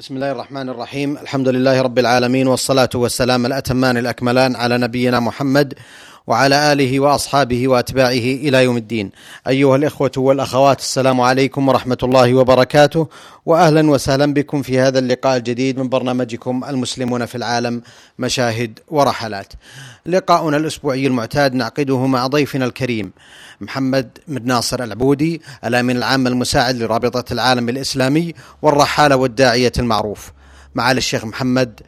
بسم الله الرحمن الرحيم الحمد لله رب العالمين والصلاه والسلام الاتمان الاكملان على نبينا محمد وعلى آله وأصحابه وأتباعه إلى يوم الدين. أيها الإخوة والأخوات السلام عليكم ورحمة الله وبركاته واهلا وسهلا بكم في هذا اللقاء الجديد من برنامجكم المسلمون في العالم مشاهد ورحلات. لقاؤنا الأسبوعي المعتاد نعقده مع ضيفنا الكريم محمد بن ناصر العبودي الأمين العام المساعد لرابطة العالم الإسلامي والرحالة والداعية المعروف. معالي الشيخ محمد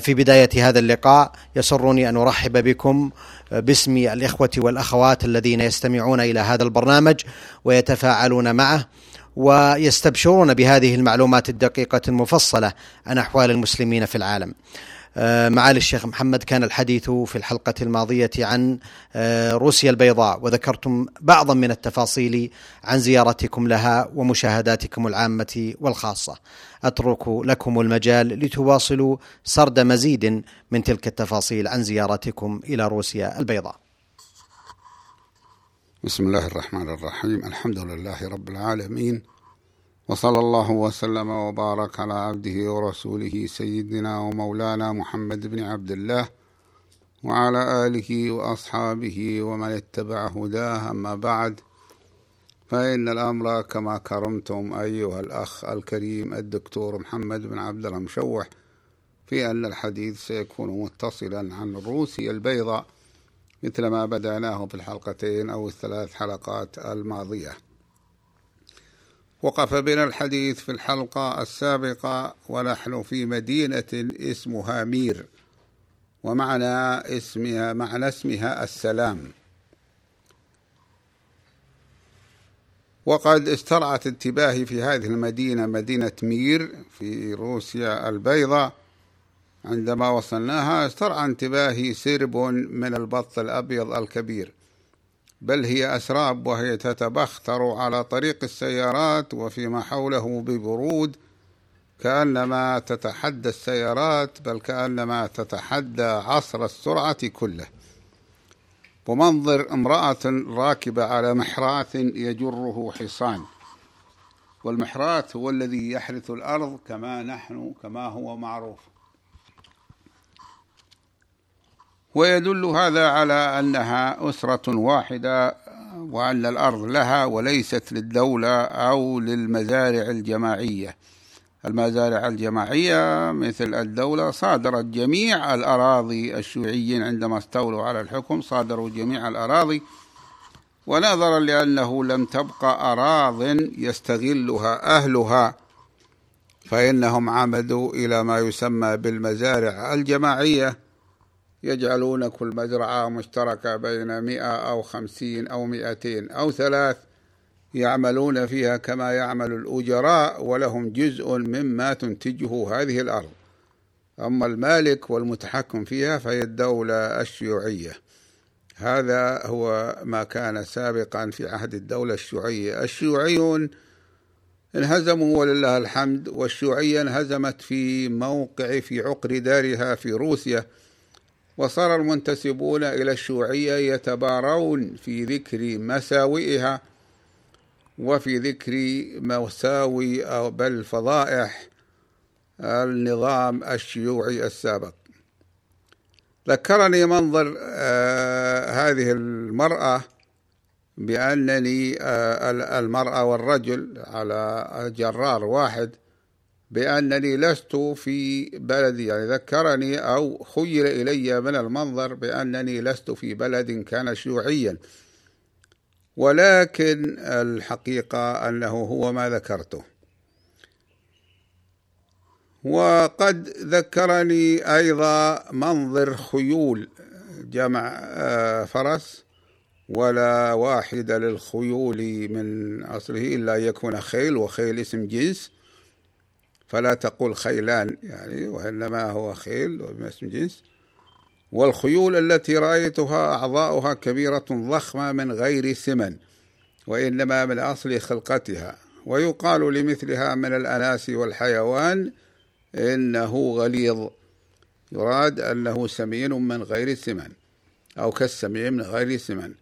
في بداية هذا اللقاء يسرني أن أرحب بكم باسم الإخوة والأخوات الذين يستمعون إلى هذا البرنامج ويتفاعلون معه ويستبشرون بهذه المعلومات الدقيقة المفصلة عن أحوال المسلمين في العالم. معالي الشيخ محمد كان الحديث في الحلقة الماضية عن روسيا البيضاء وذكرتم بعضا من التفاصيل عن زيارتكم لها ومشاهداتكم العامة والخاصة. أترك لكم المجال لتواصلوا سرد مزيد من تلك التفاصيل عن زيارتكم إلى روسيا البيضاء. بسم الله الرحمن الرحيم. الحمد لله رب العالمين. وصلى الله وسلم وبارك على عبده ورسوله سيدنا ومولانا محمد بن عبد الله وعلى آله وأصحابه ومن اتبع هداه. أما بعد فإن الأمر كما كرمتم أيها الأخ الكريم الدكتور محمد بن عبد الله مشوح في أن الحديث سيكون متصلا عن روسيا البيضاء مثل ما بدأناه في الحلقتين أو الثلاث حلقات الماضية. وقف بنا الحديث في الحلقة السابقة ونحن في مدينة اسمها مير ومعنى اسمها معنى اسمها السلام. وقد استرعت انتباهي في هذه المدينة مدينة مير في روسيا البيضاء. عندما وصلناها استرعى انتباهي سرب من البط الأبيض الكبير. بل هي أسراب وهي تتبختر على طريق السيارات وفيما حوله ببرود كأنما تتحدى السيارات بل كأنما تتحدى عصر السرعة كله. ومنظر امرأة راكبة على محراث يجره حصان والمحراث هو الذي يحرث الأرض كما نحن كما هو معروف. ويدل هذا على أنها أسرة واحدة وأن الأرض لها وليست للدولة أو للمزارع الجماعية. المزارع الجماعية مثل الدولة صادرت جميع الأراضي الشيوعيين عندما استولوا على الحكم صادروا جميع الأراضي. ونظرا لأنه لم تبقى أراض يستغلها أهلها فإنهم عمدوا إلى ما يسمى بالمزارع الجماعية. يجعلون كل مزرعة مشتركة بين مئة أو خمسين أو مئتين أو ثلاث يعملون فيها كما يعمل الأجراء ولهم جزء مما تنتجه هذه الأرض. أما المالك والمتحكم فيها فهي الدولة الشيوعية. هذا هو ما كان سابقا في عهد الدولة الشيوعية. الشيوعيون انهزموا ولله الحمد والشيوعية انهزمت في موقع في عقر دارها في روسيا. وصار المنتسبون إلى الشيوعية يتبارون في ذكر مساوئها وفي ذكر مساوي أو بل فضائح النظام الشيوعي السابق. ذكرني منظر آه هذه المرأة بأنني آه المرأة والرجل على جرار واحد بأنني لست في بلدي يعني ذكرني أو خيل إلي من المنظر بأنني لست في بلد كان شيوعيا. ولكن الحقيقة أنه هو ما ذكرته. وقد ذكرني أيضا منظر خيول. جمع فرس ولا واحد للخيول من أصله إلا يكون خيل وخيل اسم جنس. فلا تقول خيلان يعني وإنما هو خيل اسم جنس. والخيول التي رأيتها أعضاؤها كبيرة ضخمة من غير سمن وإنما من أصل خلقتها. ويقال لمثلها من الأناس والحيوان إنه غليظ. يراد أنه سمين من غير سمن أو كالسمين من غير سمن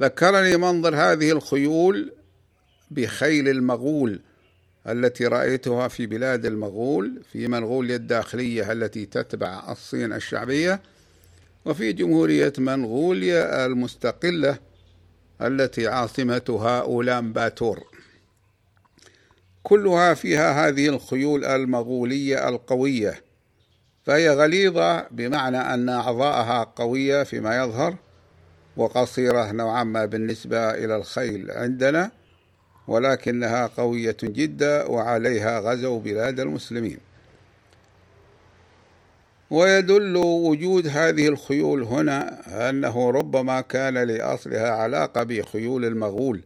ذكرني منظر هذه الخيول بخيل المغول. التي رأيتها في بلاد المغول في منغوليا الداخلية التي تتبع الصين الشعبية وفي جمهورية منغوليا المستقلة التي عاصمتها أولان باتور. كلها فيها هذه الخيول المغولية القوية فهي غليظة بمعنى أن أعضاءها قوية فيما يظهر وقصيرة نوعا ما بالنسبة إلى الخيل عندنا. ولكنها قوية جدا وعليها غزوا بلاد المسلمين. ويدل وجود هذه الخيول هنا أنه ربما كان لأصلها علاقة بخيول المغول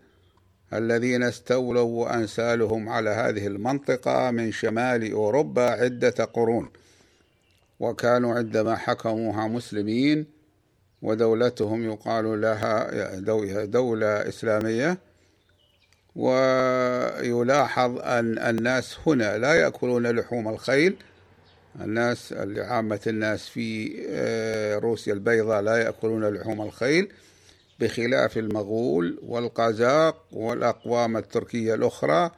الذين استولوا أنسالهم على هذه المنطقة من شمال أوروبا عدة قرون وكانوا عندما حكموها مسلمين ودولتهم يقال لها دولة إسلامية ويلاحظ أن الناس هنا لا يأكلون لحوم الخيل. الناس عامة الناس في آه، روسيا البيضاء لا يأكلون لحوم الخيل بخلاف المغول والقازاق والأقوام التركية الأخرى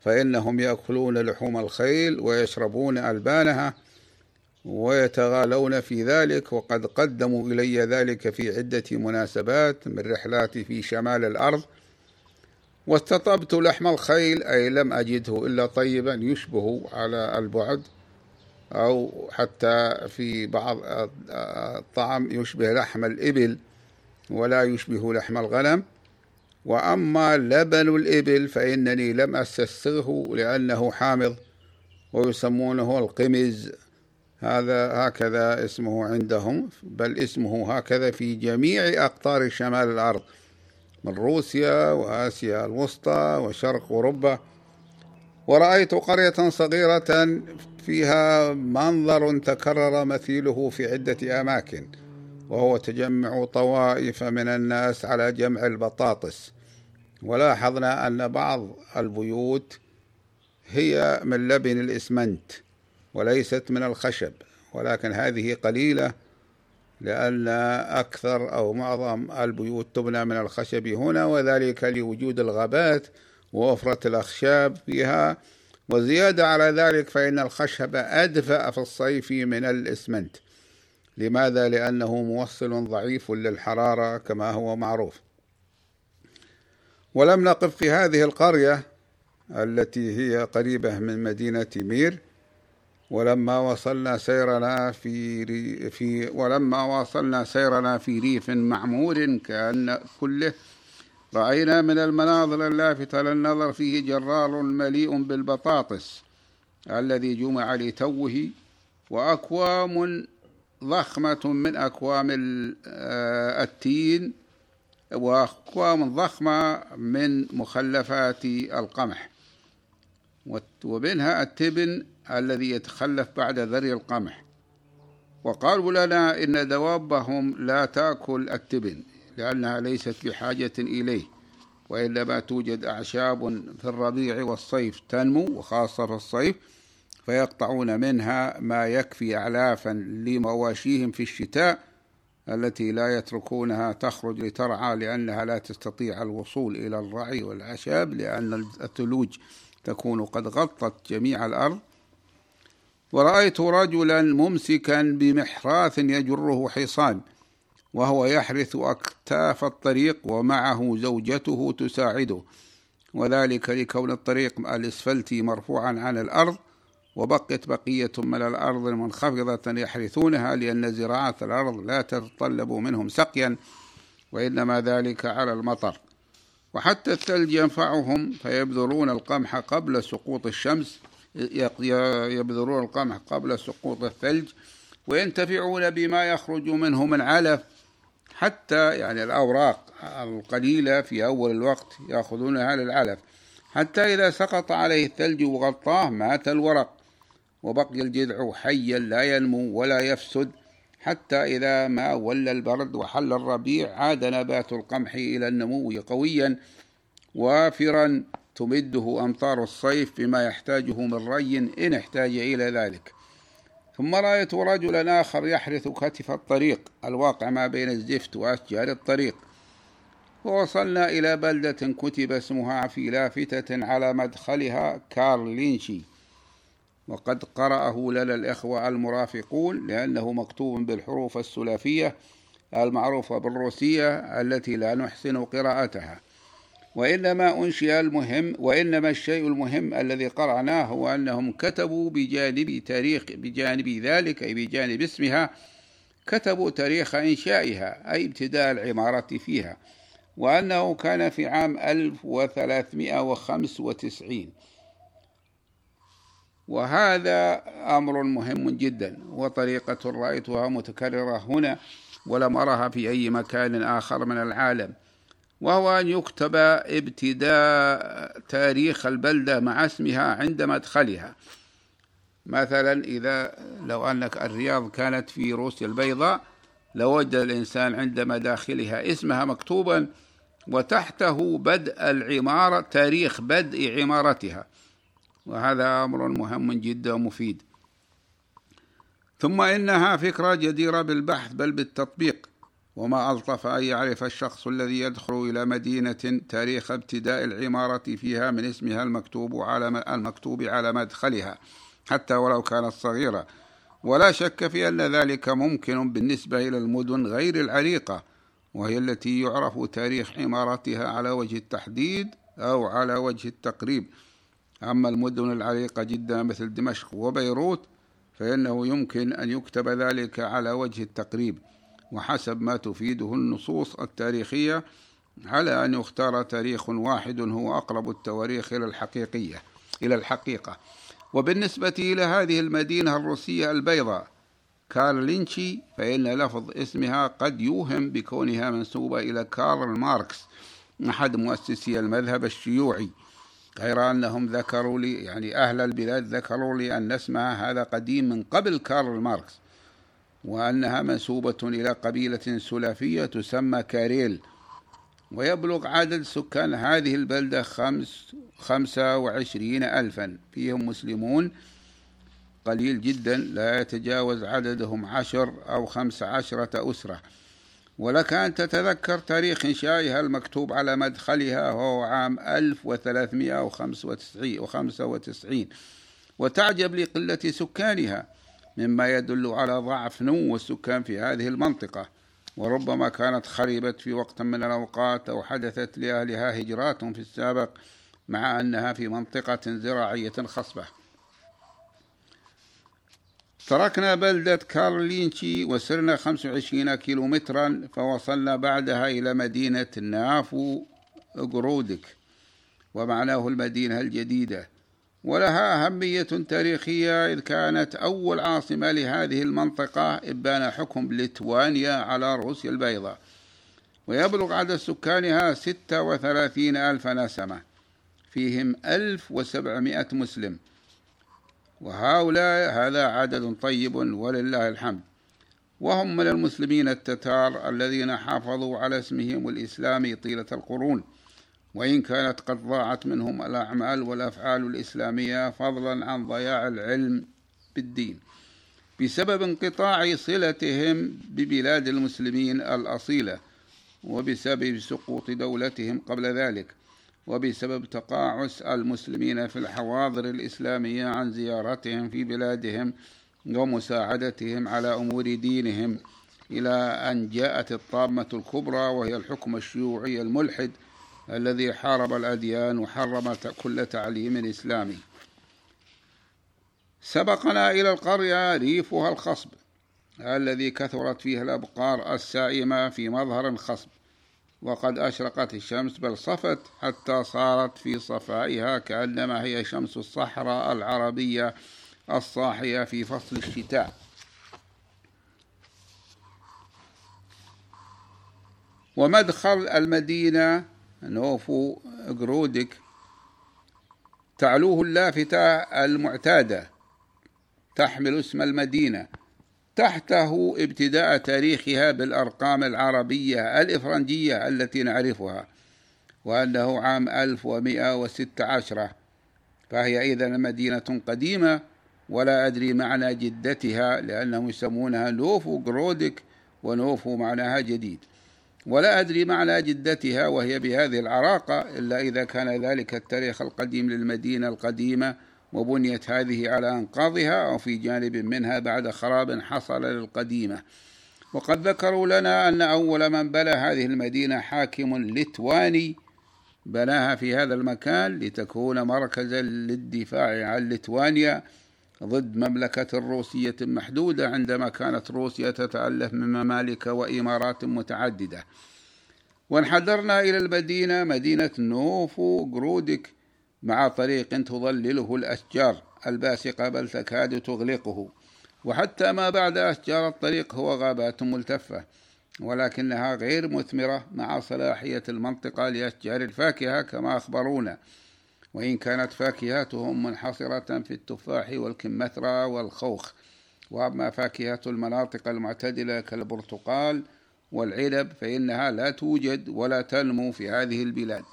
فإنهم يأكلون لحوم الخيل ويشربون ألبانها ويتغالون في ذلك وقد قدموا إلي ذلك في عدة مناسبات من رحلاتي في شمال الأرض. واستطبت لحم الخيل أي لم أجده إلا طيبا يشبه على البعد أو حتى في بعض الطعم يشبه لحم الإبل ولا يشبه لحم الغنم. وأما لبن الإبل فإنني لم أستسغه لأنه حامض ويسمونه القمز. هذا هكذا اسمه عندهم بل اسمه هكذا في جميع أقطار شمال الأرض. من روسيا وآسيا الوسطى وشرق أوروبا. ورأيت قرية صغيرة فيها منظر تكرر مثيله في عدة أماكن وهو تجمع طوائف من الناس على جمع البطاطس. ولاحظنا أن بعض البيوت هي من لبن الإسمنت وليست من الخشب ولكن هذه قليلة لأن أكثر أو معظم البيوت تبنى من الخشب هنا وذلك لوجود الغابات ووفرة الأخشاب فيها. وزيادة على ذلك فإن الخشب أدفأ في الصيف من الإسمنت. لماذا؟ لأنه موصل ضعيف للحرارة كما هو معروف. ولم نقف في هذه القرية التي هي قريبة من مدينة مير. ولما وصلنا سيرنا في في ولما واصلنا سيرنا في ريف معمور كأن كله رأينا من المناظر اللافتة للنظر فيه جرار مليء بالبطاطس الذي جمع لتوه وأكوام ضخمة من أكوام آه، التين وأكوام ضخمة من مخلفات القمح ومنها التبن الذي يتخلف بعد ذري القمح. وقالوا لنا إن دوابهم لا تأكل التبن لأنها ليست بحاجة إليه وإنما توجد أعشاب في الربيع والصيف تنمو وخاصة في الصيف فيقطعون منها ما يكفي أعلافا لمواشيهم في الشتاء التي لا يتركونها تخرج لترعى لأنها لا تستطيع الوصول إلى الرعي والأعشاب لأن الثلوج تكون قد غطت جميع الأرض. ورأيت رجلا ممسكا بمحراث يجره حصان وهو يحرث أكتاف الطريق ومعه زوجته تساعده. وذلك لكون الطريق الإسفلتي مرفوعا عن الأرض وبقيت بقية من الأرض منخفضة يحرثونها لأن زراعة الأرض لا تتطلب منهم سقيا وإنما ذلك على المطر. وحتى الثلج ينفعهم فيبذرون القمح قبل سقوط الشمس يبذرون القمح قبل سقوط الثلج وينتفعون بما يخرج منه من علف حتى يعني الأوراق القليلة في أول الوقت يأخذونها للعلف حتى إذا سقط عليه الثلج وغطاه مات الورق وبقي الجذع حيا لا ينمو ولا يفسد. حتى إذا ما ولى البرد وحل الربيع عاد نبات القمح إلى النمو قويا وافرا. تمده أمطار الصيف بما يحتاجه من ري إن احتاج إلى ذلك. ثم رأيت رجلا آخر يحرث كتف الطريق. الواقع ما بين الزفت وأشجار الطريق. ووصلنا إلى بلدة كتب اسمها في لافتة على مدخلها كارلينشي وقد قرأه لنا الإخوة المرافقون لأنه مكتوب بالحروف السلافية المعروفة بالروسية التي لا نحسن قراءتها. وإنما أنشئ المهم وإنما الشيء المهم الذي قرأناه هو أنهم كتبوا بجانب تاريخ بجانب ذلك أي بجانب اسمها كتبوا تاريخ إنشائها أي ابتداء العمارة فيها وأنه كان في عام 1395 وهذا أمر مهم جدا وطريقة رأيتها متكررة هنا ولم أرها في أي مكان آخر من العالم. وهو أن يكتب ابتداء تاريخ البلدة مع اسمها عند مدخلها. مثلا إذا لو أنك الرياض كانت في روسيا البيضاء لوجد الإنسان عند مداخلها اسمها مكتوبا وتحته بدء العمارة تاريخ بدء عمارتها. وهذا أمر مهم جدا ومفيد. ثم إنها فكرة جديرة بالبحث بل بالتطبيق. وما ألطف أن يعرف الشخص الذي يدخل إلى مدينة تاريخ ابتداء العمارة فيها من اسمها المكتوب على المكتوب على مدخلها حتى ولو كانت صغيرة. ولا شك في أن ذلك ممكن بالنسبة إلى المدن غير العريقة وهي التي يعرف تاريخ عمارتها على وجه التحديد أو على وجه التقريب. أما المدن العريقة جدا مثل دمشق وبيروت فإنه يمكن أن يكتب ذلك على وجه التقريب. وحسب ما تفيده النصوص التاريخية على أن يختار تاريخ واحد هو أقرب التواريخ إلى الحقيقية إلى الحقيقة. وبالنسبة إلى هذه المدينة الروسية البيضاء كارلينشي فإن لفظ اسمها قد يوهم بكونها منسوبة إلى كارل ماركس أحد مؤسسي المذهب الشيوعي. غير أنهم ذكروا لي يعني أهل البلاد ذكروا لي أن اسمها هذا قديم من قبل كارل ماركس. وأنها منسوبة إلى قبيلة سلافية تسمى كاريل ويبلغ عدد سكان هذه البلدة خمس خمسة وعشرين ألفا. فيهم مسلمون قليل جدا لا يتجاوز عددهم عشر أو خمس عشرة أسرة. ولك أن تتذكر تاريخ إنشائها المكتوب على مدخلها وهو عام 1395 وتعجب لقلة سكانها. مما يدل على ضعف نمو السكان في هذه المنطقة وربما كانت خربت في وقت من الأوقات أو حدثت لأهلها هجرات في السابق مع أنها في منطقة زراعية خصبة. تركنا بلدة كارلينشي وسرنا 25 كيلومترا فوصلنا بعدها إلى مدينة نافو غرودك ومعناه المدينة الجديدة. ولها أهمية تاريخية إذ كانت أول عاصمة لهذه المنطقة إبان حكم ليتوانيا على روسيا البيضاء. ويبلغ عدد سكانها ستة وثلاثين ألف نسمة فيهم ألف وسبعمائة مسلم. وهؤلاء هذا عدد طيب ولله الحمد. وهم من المسلمين التتار الذين حافظوا على اسمهم الإسلامي طيلة القرون. وإن كانت قد ضاعت منهم الأعمال والأفعال الإسلامية فضلا عن ضياع العلم بالدين. بسبب انقطاع صلتهم ببلاد المسلمين الأصيلة وبسبب سقوط دولتهم قبل ذلك وبسبب تقاعس المسلمين في الحواضر الإسلامية عن زيارتهم في بلادهم ومساعدتهم على أمور دينهم إلى أن جاءت الطامة الكبرى وهي الحكم الشيوعي الملحد الذي حارب الأديان وحرم كل تعليم إسلامي. سبقنا إلى القرية ريفها الخصب الذي كثرت فيه الأبقار السائمة في مظهر خصب. وقد أشرقت الشمس بل صفت حتى صارت في صفائها كأنما هي شمس الصحراء العربية الصاحية في فصل الشتاء. ومدخل المدينة نوفو جرودك تعلوه اللافتة المعتادة تحمل اسم المدينة تحته ابتداء تاريخها بالأرقام العربية الإفرنجية التي نعرفها وأنه عام 1116 فهي إذا مدينة قديمة ولا أدري معنى جدتها لأنهم يسمونها نوفو جرودك ونوفو معناها جديد. ولا أدري معنى جدتها وهي بهذه العراقة إلا إذا كان ذلك التاريخ القديم للمدينة القديمة وبنيت هذه على أنقاضها أو في جانب منها بعد خراب حصل للقديمة. وقد ذكروا لنا أن أول من بنى هذه المدينة حاكم لتواني بناها في هذا المكان لتكون مركزا للدفاع عن لتوانيا ضد مملكة روسية محدودة عندما كانت روسيا تتألف من ممالك وإمارات متعددة. وانحدرنا إلى المدينة مدينة نوفو جرودك مع طريق تظلله الأشجار الباسقة بل تكاد تغلقه. وحتى ما بعد أشجار الطريق هو غابات ملتفة ولكنها غير مثمرة مع صلاحية المنطقة لأشجار الفاكهة كما أخبرونا. وإن كانت فاكهتهم منحصرة في التفاح والكمثرى والخوخ وأما فاكهة المناطق المعتدلة كالبرتقال والعنب فإنها لا توجد ولا تنمو في هذه البلاد.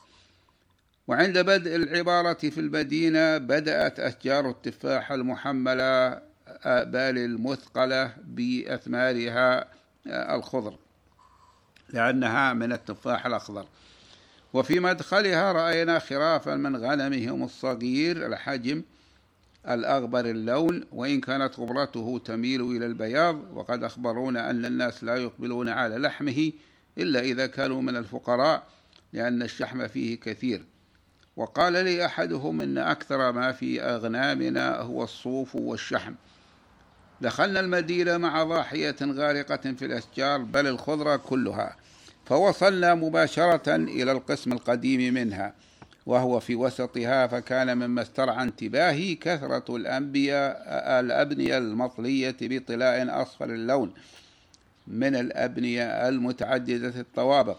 وعند بدء العبارة في المدينة بدأت أشجار التفاح المحملة بل المثقلة بأثمارها الخضر لأنها من التفاح الأخضر. وفي مدخلها رأينا خرافا من غنمهم الصغير الحجم الأغبر اللون وإن كانت غبرته تميل إلى البياض وقد أخبرونا أن الناس لا يقبلون على لحمه إلا إذا كانوا من الفقراء لأن الشحم فيه كثير. وقال لي أحدهم إن أكثر ما في أغنامنا هو الصوف والشحم. دخلنا المدينة مع ضاحية غارقة في الأشجار بل الخضرة كلها. فوصلنا مباشرة إلى القسم القديم منها وهو في وسطها فكان مما استرعى انتباهي كثرة الأنبياء الأبنية المطلية بطلاء أصفر اللون من الأبنية المتعددة الطوابق.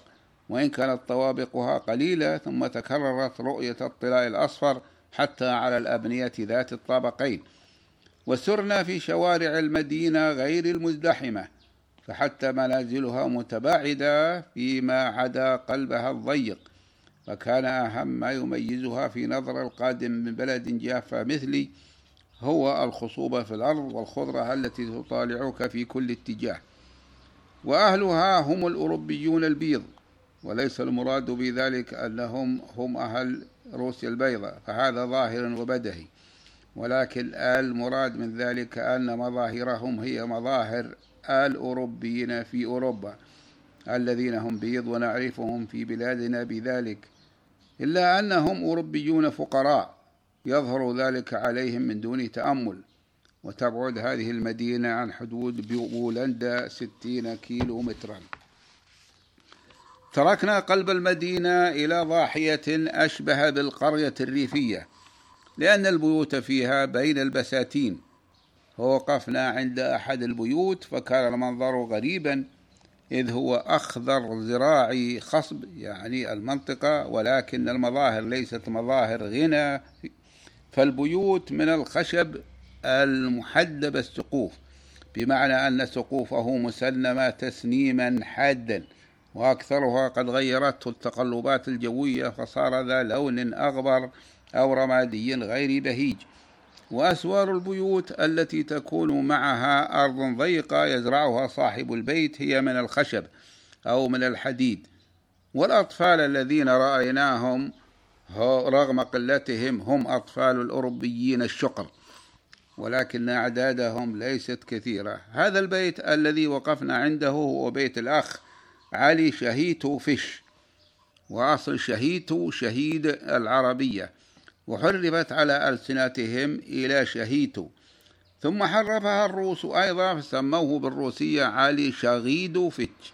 وإن كانت طوابقها قليلة ثم تكررت رؤية الطلاء الأصفر حتى على الأبنية ذات الطابقين. وسرنا في شوارع المدينة غير المزدحمة فحتى منازلها متباعدة فيما عدا قلبها الضيق فكان أهم ما يميزها في نظر القادم من بلد جافة مثلي هو الخصوبة في الأرض والخضرة التي تطالعك في كل اتجاه. وأهلها هم الأوروبيون البيض وليس المراد بذلك أنهم هم أهل روسيا البيضاء فهذا ظاهر وبدهي. ولكن المراد من ذلك أن مظاهرهم هي مظاهر الأوروبيين في أوروبا الذين هم بيض ونعرفهم في بلادنا بذلك إلا أنهم أوروبيون فقراء يظهر ذلك عليهم من دون تأمل وتبعد هذه المدينة عن حدود بولندا ستين كيلو مترا تركنا قلب المدينة إلى ضاحية أشبه بالقرية الريفية لأن البيوت فيها بين البساتين ووقفنا عند أحد البيوت فكان المنظر غريبا إذ هو أخضر زراعي خصب يعني المنطقة ولكن المظاهر ليست مظاهر غنى. فالبيوت من الخشب المحدب السقوف بمعنى أن سقوفه مسنمة تسنيما حادا وأكثرها قد غيرته التقلبات الجوية فصار ذا لون أغبر أو رمادي غير بهيج. وأسوار البيوت التي تكون معها أرض ضيقة يزرعها صاحب البيت هي من الخشب أو من الحديد. والأطفال الذين رأيناهم رغم قلتهم هم أطفال الأوروبيين الشقر ولكن أعدادهم ليست كثيرة. هذا البيت الذي وقفنا عنده هو بيت الأخ علي شهيتو فيش وأصل شهيتو شهيد العربية. وحرفت على ألسنتهم إلى شهيتو ثم حرفها الروس أيضا فسموه بالروسية علي شغيدو فيتش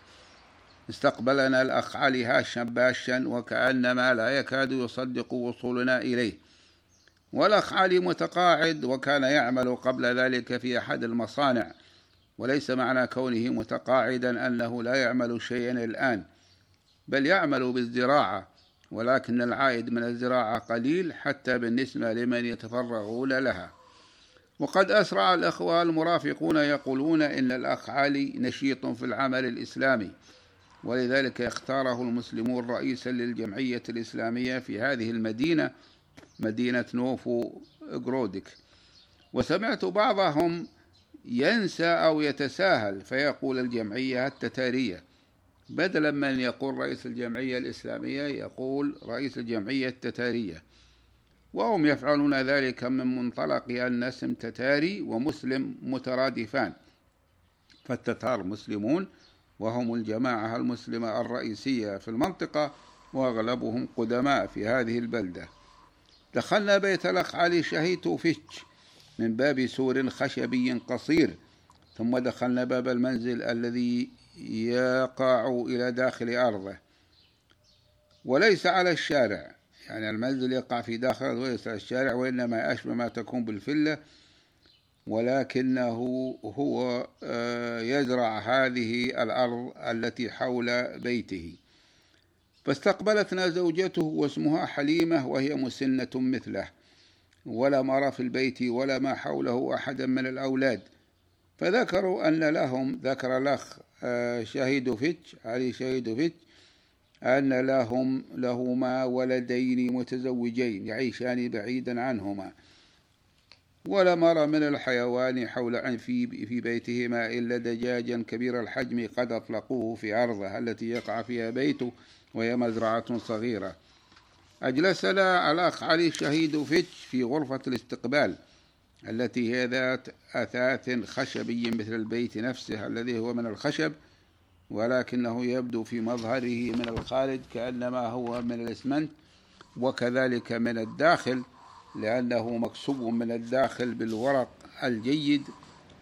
استقبلنا الأخ علي هاشم باشا وكأنما لا يكاد يصدق وصولنا إليه. والأخ علي متقاعد وكان يعمل قبل ذلك في أحد المصانع. وليس معنى كونه متقاعدا أنه لا يعمل شيئا الآن بل يعمل بالزراعة. ولكن العائد من الزراعة قليل حتى بالنسبة لمن يتفرغون لها. وقد أسرع الأخوة المرافقون يقولون إن الأخ علي نشيط في العمل الإسلامي ولذلك اختاره المسلمون رئيسا للجمعية الإسلامية في هذه المدينة مدينة نوفو جرودك وسمعت بعضهم ينسى أو يتساهل فيقول الجمعية التتارية بدلا من يقول رئيس الجمعية الإسلامية يقول رئيس الجمعية التتارية. وهم يفعلون ذلك من منطلق أن اسم تتاري ومسلم مترادفان. فالتتار مسلمون وهم الجماعة المسلمة الرئيسية في المنطقة وأغلبهم قدماء في هذه البلدة. دخلنا بيت الأخ علي شهيد توفيتش من باب سور خشبي قصير. ثم دخلنا باب المنزل الذي يقع إلى داخل أرضه. وليس على الشارع. يعني المنزل يقع في داخل وليس على الشارع وإنما أشبه ما تكون بالفلة. ولكنه هو آه، يزرع هذه الأرض التي حول بيته. فاستقبلتنا زوجته واسمها حليمة وهي مسنة مثله. ولا أرى في البيت ولا ما حوله أحدا من الأولاد. فذكروا أن لهم ذكر الأخ آه، شهيد فيتش علي شهيد فيتش أن لهم لهما ولدين متزوجين يعيشان بعيدا عنهما. ولم أرى من الحيوان حول في في بيتهما إلا دجاجا كبير الحجم قد أطلقوه في أرضه التي يقع فيها بيته وهي مزرعة صغيرة. أجلسنا الأخ علي شهيد فيتش في غرفة الاستقبال. التي هي ذات أثاث خشبي مثل البيت نفسه الذي هو من الخشب ولكنه يبدو في مظهره من الخارج كأنما هو من الإسمنت وكذلك من الداخل لأنه مكسوب من الداخل بالورق الجيد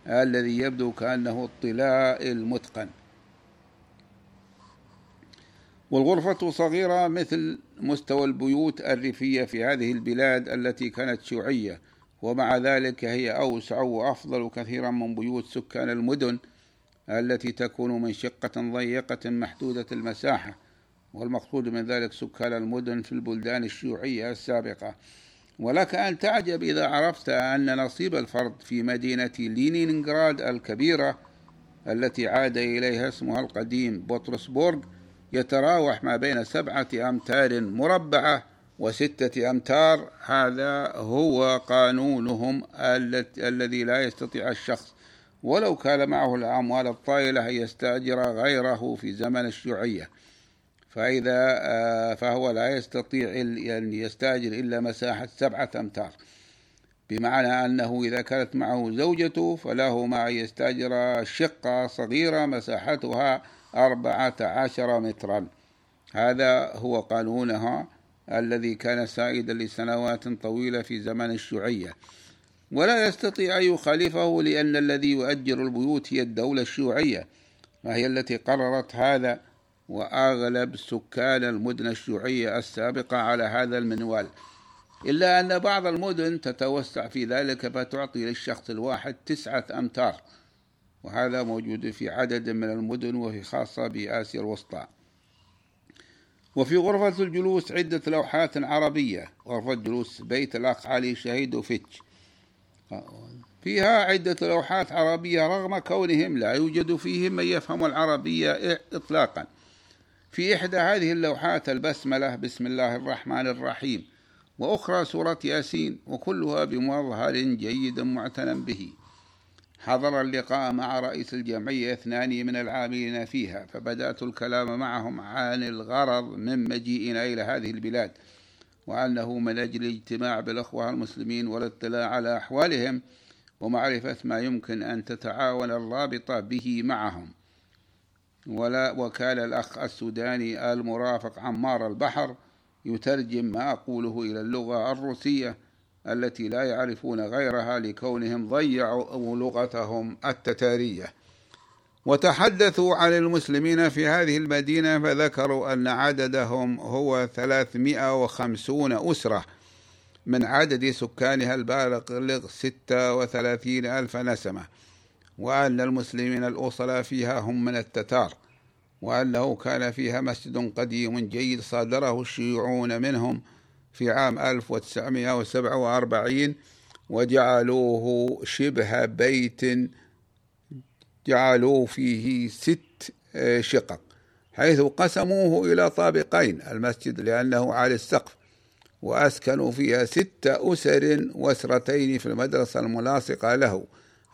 الذي يبدو كأنه الطلاء المتقن. والغرفة صغيرة مثل مستوى البيوت الريفية في هذه البلاد التي كانت شيوعية. ومع ذلك هي أوسع وأفضل كثيرا من بيوت سكان المدن التي تكون من شقة ضيقة محدودة المساحة والمقصود من ذلك سكان المدن في البلدان الشيوعية السابقة. ولك أن تعجب إذا عرفت أن نصيب الفرد في مدينة لينينغراد الكبيرة التي عاد إليها اسمها القديم بطرسبورغ يتراوح ما بين سبعة أمتار مربعة وستة أمتار هذا هو قانونهم الذي لا يستطيع الشخص ولو كان معه الأموال الطائلة أن يستأجر غيره في زمن الشيوعية. فإذا آه، فهو لا يستطيع أن يستأجر إلا مساحة سبعة أمتار. بمعنى أنه إذا كانت معه زوجته فله ما يستأجر شقة صغيرة مساحتها أربعة عشر مترا. هذا هو قانونها. الذي كان سائدا لسنوات طويلة في زمن الشيوعية. ولا يستطيع أن يخالفه لأن الذي يؤجر البيوت هي الدولة الشيوعية وهي التي قررت هذا وأغلب سكان المدن الشيوعية السابقة على هذا المنوال. إلا أن بعض المدن تتوسع في ذلك فتعطي للشخص الواحد تسعة أمتار وهذا موجود في عدد من المدن وفي خاصة بآسيا الوسطى. وفي غرفة الجلوس عدة لوحات عربية. غرفة جلوس بيت الأخ علي شهيد وفتش. فيها عدة لوحات عربية رغم كونهم لا يوجد فيهم من يفهم العربية إطلاقا. في إحدى هذه اللوحات البسملة بسم الله الرحمن الرحيم وأخرى سورة ياسين وكلها بمظهر جيد معتنى به. حضر اللقاء مع رئيس الجمعية اثنان من العاملين فيها فبدأت الكلام معهم عن الغرض من مجيئنا إلى هذه البلاد وأنه من أجل الاجتماع بالأخوة المسلمين والاطلاع على أحوالهم ومعرفة ما يمكن أن تتعاون الرابطة به معهم. ولا وكان الأخ السوداني المرافق عمار البحر يترجم ما أقوله إلى اللغة الروسية التي لا يعرفون غيرها لكونهم ضيعوا لغتهم التتارية. وتحدثوا عن المسلمين في هذه المدينة فذكروا أن عددهم هو 350 أسرة من عدد سكانها البالغ 36 ألف نسمة وأن المسلمين الأصلاء فيها هم من التتار وأنه كان فيها مسجد قديم جيد صادره الشيوعون منهم في عام 1947 وجعلوه شبه بيت جعلوا فيه ست آه، شقق حيث قسموه إلى طابقين المسجد لأنه على السقف وأسكنوا فيها ست أسر وأسرتين في المدرسة الملاصقة له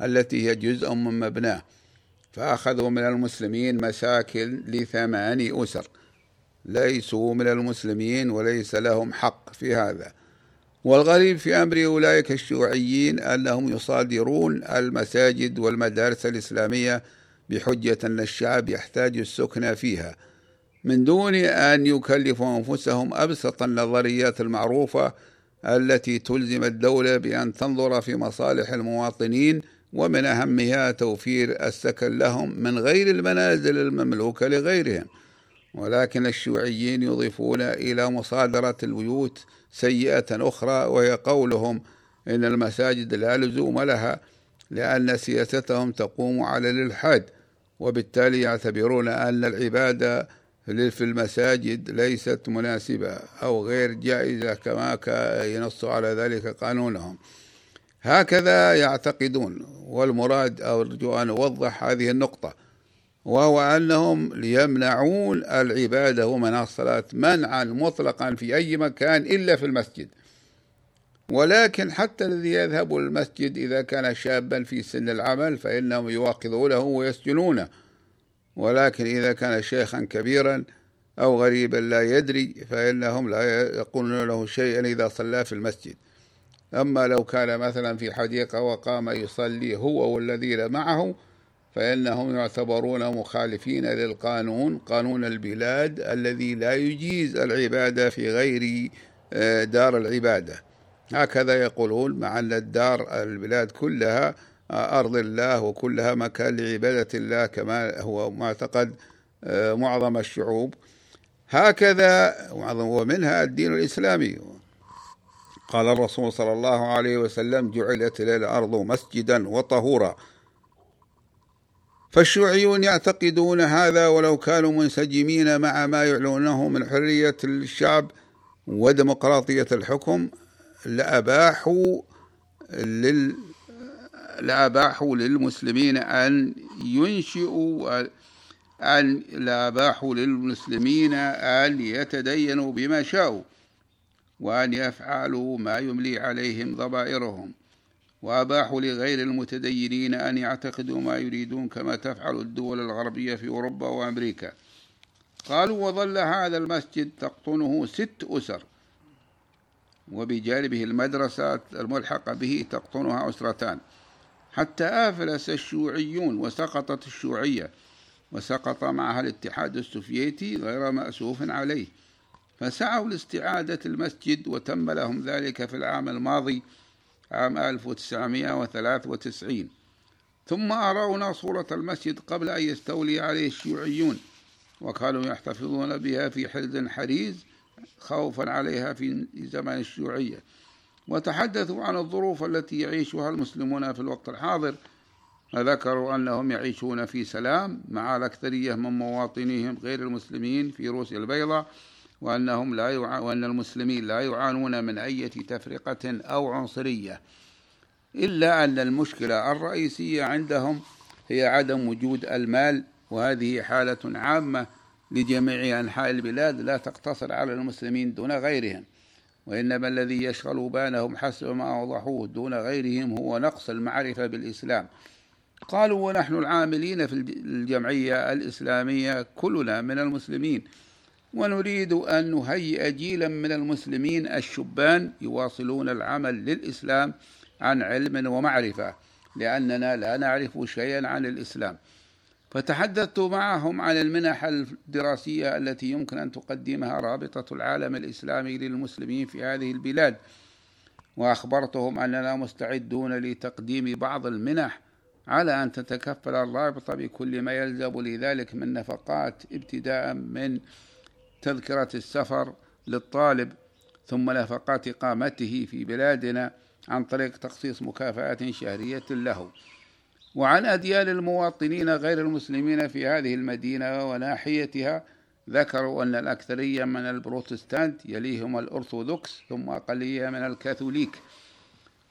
التي هي جزء من مبناه فأخذوا من المسلمين مساكن لثمان أسر. ليسوا من المسلمين وليس لهم حق في هذا. والغريب في أمر أولئك الشيوعيين أنهم يصادرون المساجد والمدارس الإسلامية بحجة أن الشعب يحتاج السكن فيها من دون أن يكلفوا أنفسهم أبسط النظريات المعروفة التي تلزم الدولة بأن تنظر في مصالح المواطنين ومن أهمها توفير السكن لهم من غير المنازل المملوكة لغيرهم. ولكن الشيوعيين يضيفون إلى مصادرة البيوت سيئة أخرى وهي قولهم إن المساجد لا لزوم لها لأن سياستهم تقوم على الإلحاد وبالتالي يعتبرون أن العبادة في المساجد ليست مناسبة أو غير جائزة كما ينص على ذلك قانونهم. هكذا يعتقدون والمراد أرجو أن أوضح هذه النقطة. وهو أنهم ليمنعون العبادة ومنع الصلاة منعا مطلقا في أي مكان إلا في المسجد. ولكن حتى الذي يذهب للمسجد إذا كان شابا في سن العمل فإنهم يواخذونه ويسجنونه. ولكن إذا كان شيخا كبيرا أو غريبا لا يدري فإنهم لا يقولون له شيئا إذا صلى في المسجد. أما لو كان مثلا في حديقة وقام يصلي هو والذين معه فإنهم يعتبرون مخالفين للقانون قانون البلاد الذي لا يجيز العبادة في غير آه، دار العبادة. هكذا يقولون مع أن الدار البلاد كلها آه، أرض الله وكلها مكان لعبادة الله كما هو معتقد آه، معظم الشعوب. هكذا ومنها الدين الإسلامي. قال الرسول صلى الله عليه وسلم جعلت الأرض مسجدا وطهورا. فالشيوعيون يعتقدون هذا ولو كانوا منسجمين مع ما يعلنونه من حرية الشعب وديمقراطية الحكم لأباحوا لل لأباحوا للمسلمين أن ينشئوا أن لأباحوا للمسلمين أن يتدينوا بما شاءوا وأن يفعلوا ما يملي عليهم ضبائرهم. وأباحوا لغير المتدينين أن يعتقدوا ما يريدون كما تفعل الدول الغربية في أوروبا وأمريكا. قالوا وظل هذا المسجد تقطنه ست أسر وبجانبه المدرسة الملحقة به تقطنها أسرتان. حتى أفلس الشيوعيون وسقطت الشيوعية وسقط معها الاتحاد السوفيتي غير مأسوف عليه. فسعوا لاستعادة المسجد وتم لهم ذلك في العام الماضي عام 1993 ثم أرونا صورة المسجد قبل أن يستولي عليه الشيوعيون وكانوا يحتفظون بها في حرز حريز خوفا عليها في زمن الشيوعية. وتحدثوا عن الظروف التي يعيشها المسلمون في الوقت الحاضر. فذكروا أنهم يعيشون في سلام مع الأكثرية من مواطنيهم غير المسلمين في روسيا البيضاء. وأنهم لا يع... وأن المسلمين لا يعانون من أي تفرقة أو عنصرية إلا أن المشكلة الرئيسية عندهم هي عدم وجود المال وهذه حالة عامة لجميع أنحاء البلاد لا تقتصر على المسلمين دون غيرهم. وإنما الذي يشغل بالهم حسب ما أوضحوه دون غيرهم هو نقص المعرفة بالإسلام. قالوا ونحن العاملين في الجمعية الإسلامية كلنا من المسلمين. ونريد أن نهيئ جيلا من المسلمين الشبان يواصلون العمل للإسلام عن علم ومعرفة لأننا لا نعرف شيئا عن الإسلام. فتحدثت معهم عن المنح الدراسية التي يمكن أن تقدمها رابطة العالم الإسلامي للمسلمين في هذه البلاد وأخبرتهم أننا مستعدون لتقديم بعض المنح على أن تتكفل الرابطة بكل ما يلزم لذلك من نفقات ابتداء من تذكرة السفر للطالب ثم نفقات إقامته في بلادنا عن طريق تخصيص مكافآت شهرية له. وعن أديان المواطنين غير المسلمين في هذه المدينة وناحيتها ذكروا أن الأكثرية من البروتستانت يليهم الأرثوذكس ثم أقلية من الكاثوليك.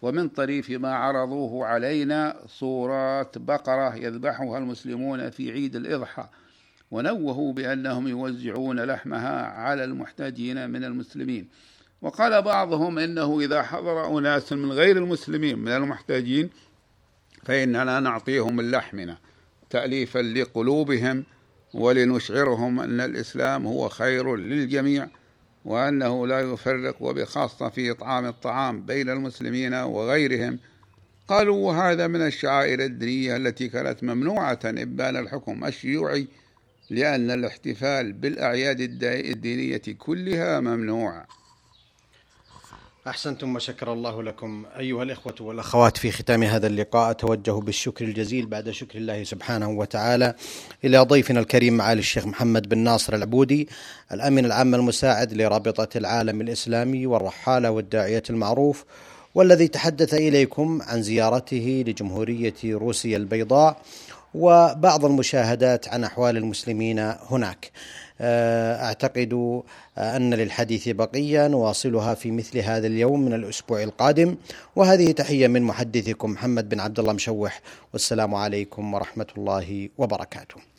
ومن طريف ما عرضوه علينا صورات بقرة يذبحها المسلمون في عيد الإضحى. ونوهوا بأنهم يوزعون لحمها على المحتاجين من المسلمين. وقال بعضهم إنه إذا حضر أناس من غير المسلمين من المحتاجين فإننا نعطيهم من لحمنا تأليفا لقلوبهم ولنشعرهم أن الإسلام هو خير للجميع وأنه لا يفرق وبخاصة في إطعام الطعام بين المسلمين وغيرهم. قالوا وهذا من الشعائر الدينية التي كانت ممنوعة إبان الحكم الشيوعي لأن الاحتفال بالأعياد الدينية كلها ممنوع. أحسنتم وشكر الله لكم. أيها الإخوة والأخوات في ختام هذا اللقاء أتوجه بالشكر الجزيل بعد شكر الله سبحانه وتعالى إلى ضيفنا الكريم معالي الشيخ محمد بن ناصر العبودي الأمين العام المساعد لرابطة العالم الإسلامي والرحالة والداعية المعروف والذي تحدث إليكم عن زيارته لجمهورية روسيا البيضاء وبعض المشاهدات عن أحوال المسلمين هناك. آه، أعتقد أن للحديث بقية نواصلها في مثل هذا اليوم من الأسبوع القادم وهذه تحية من محدثكم محمد بن عبد الله مشوح والسلام عليكم ورحمة الله وبركاته.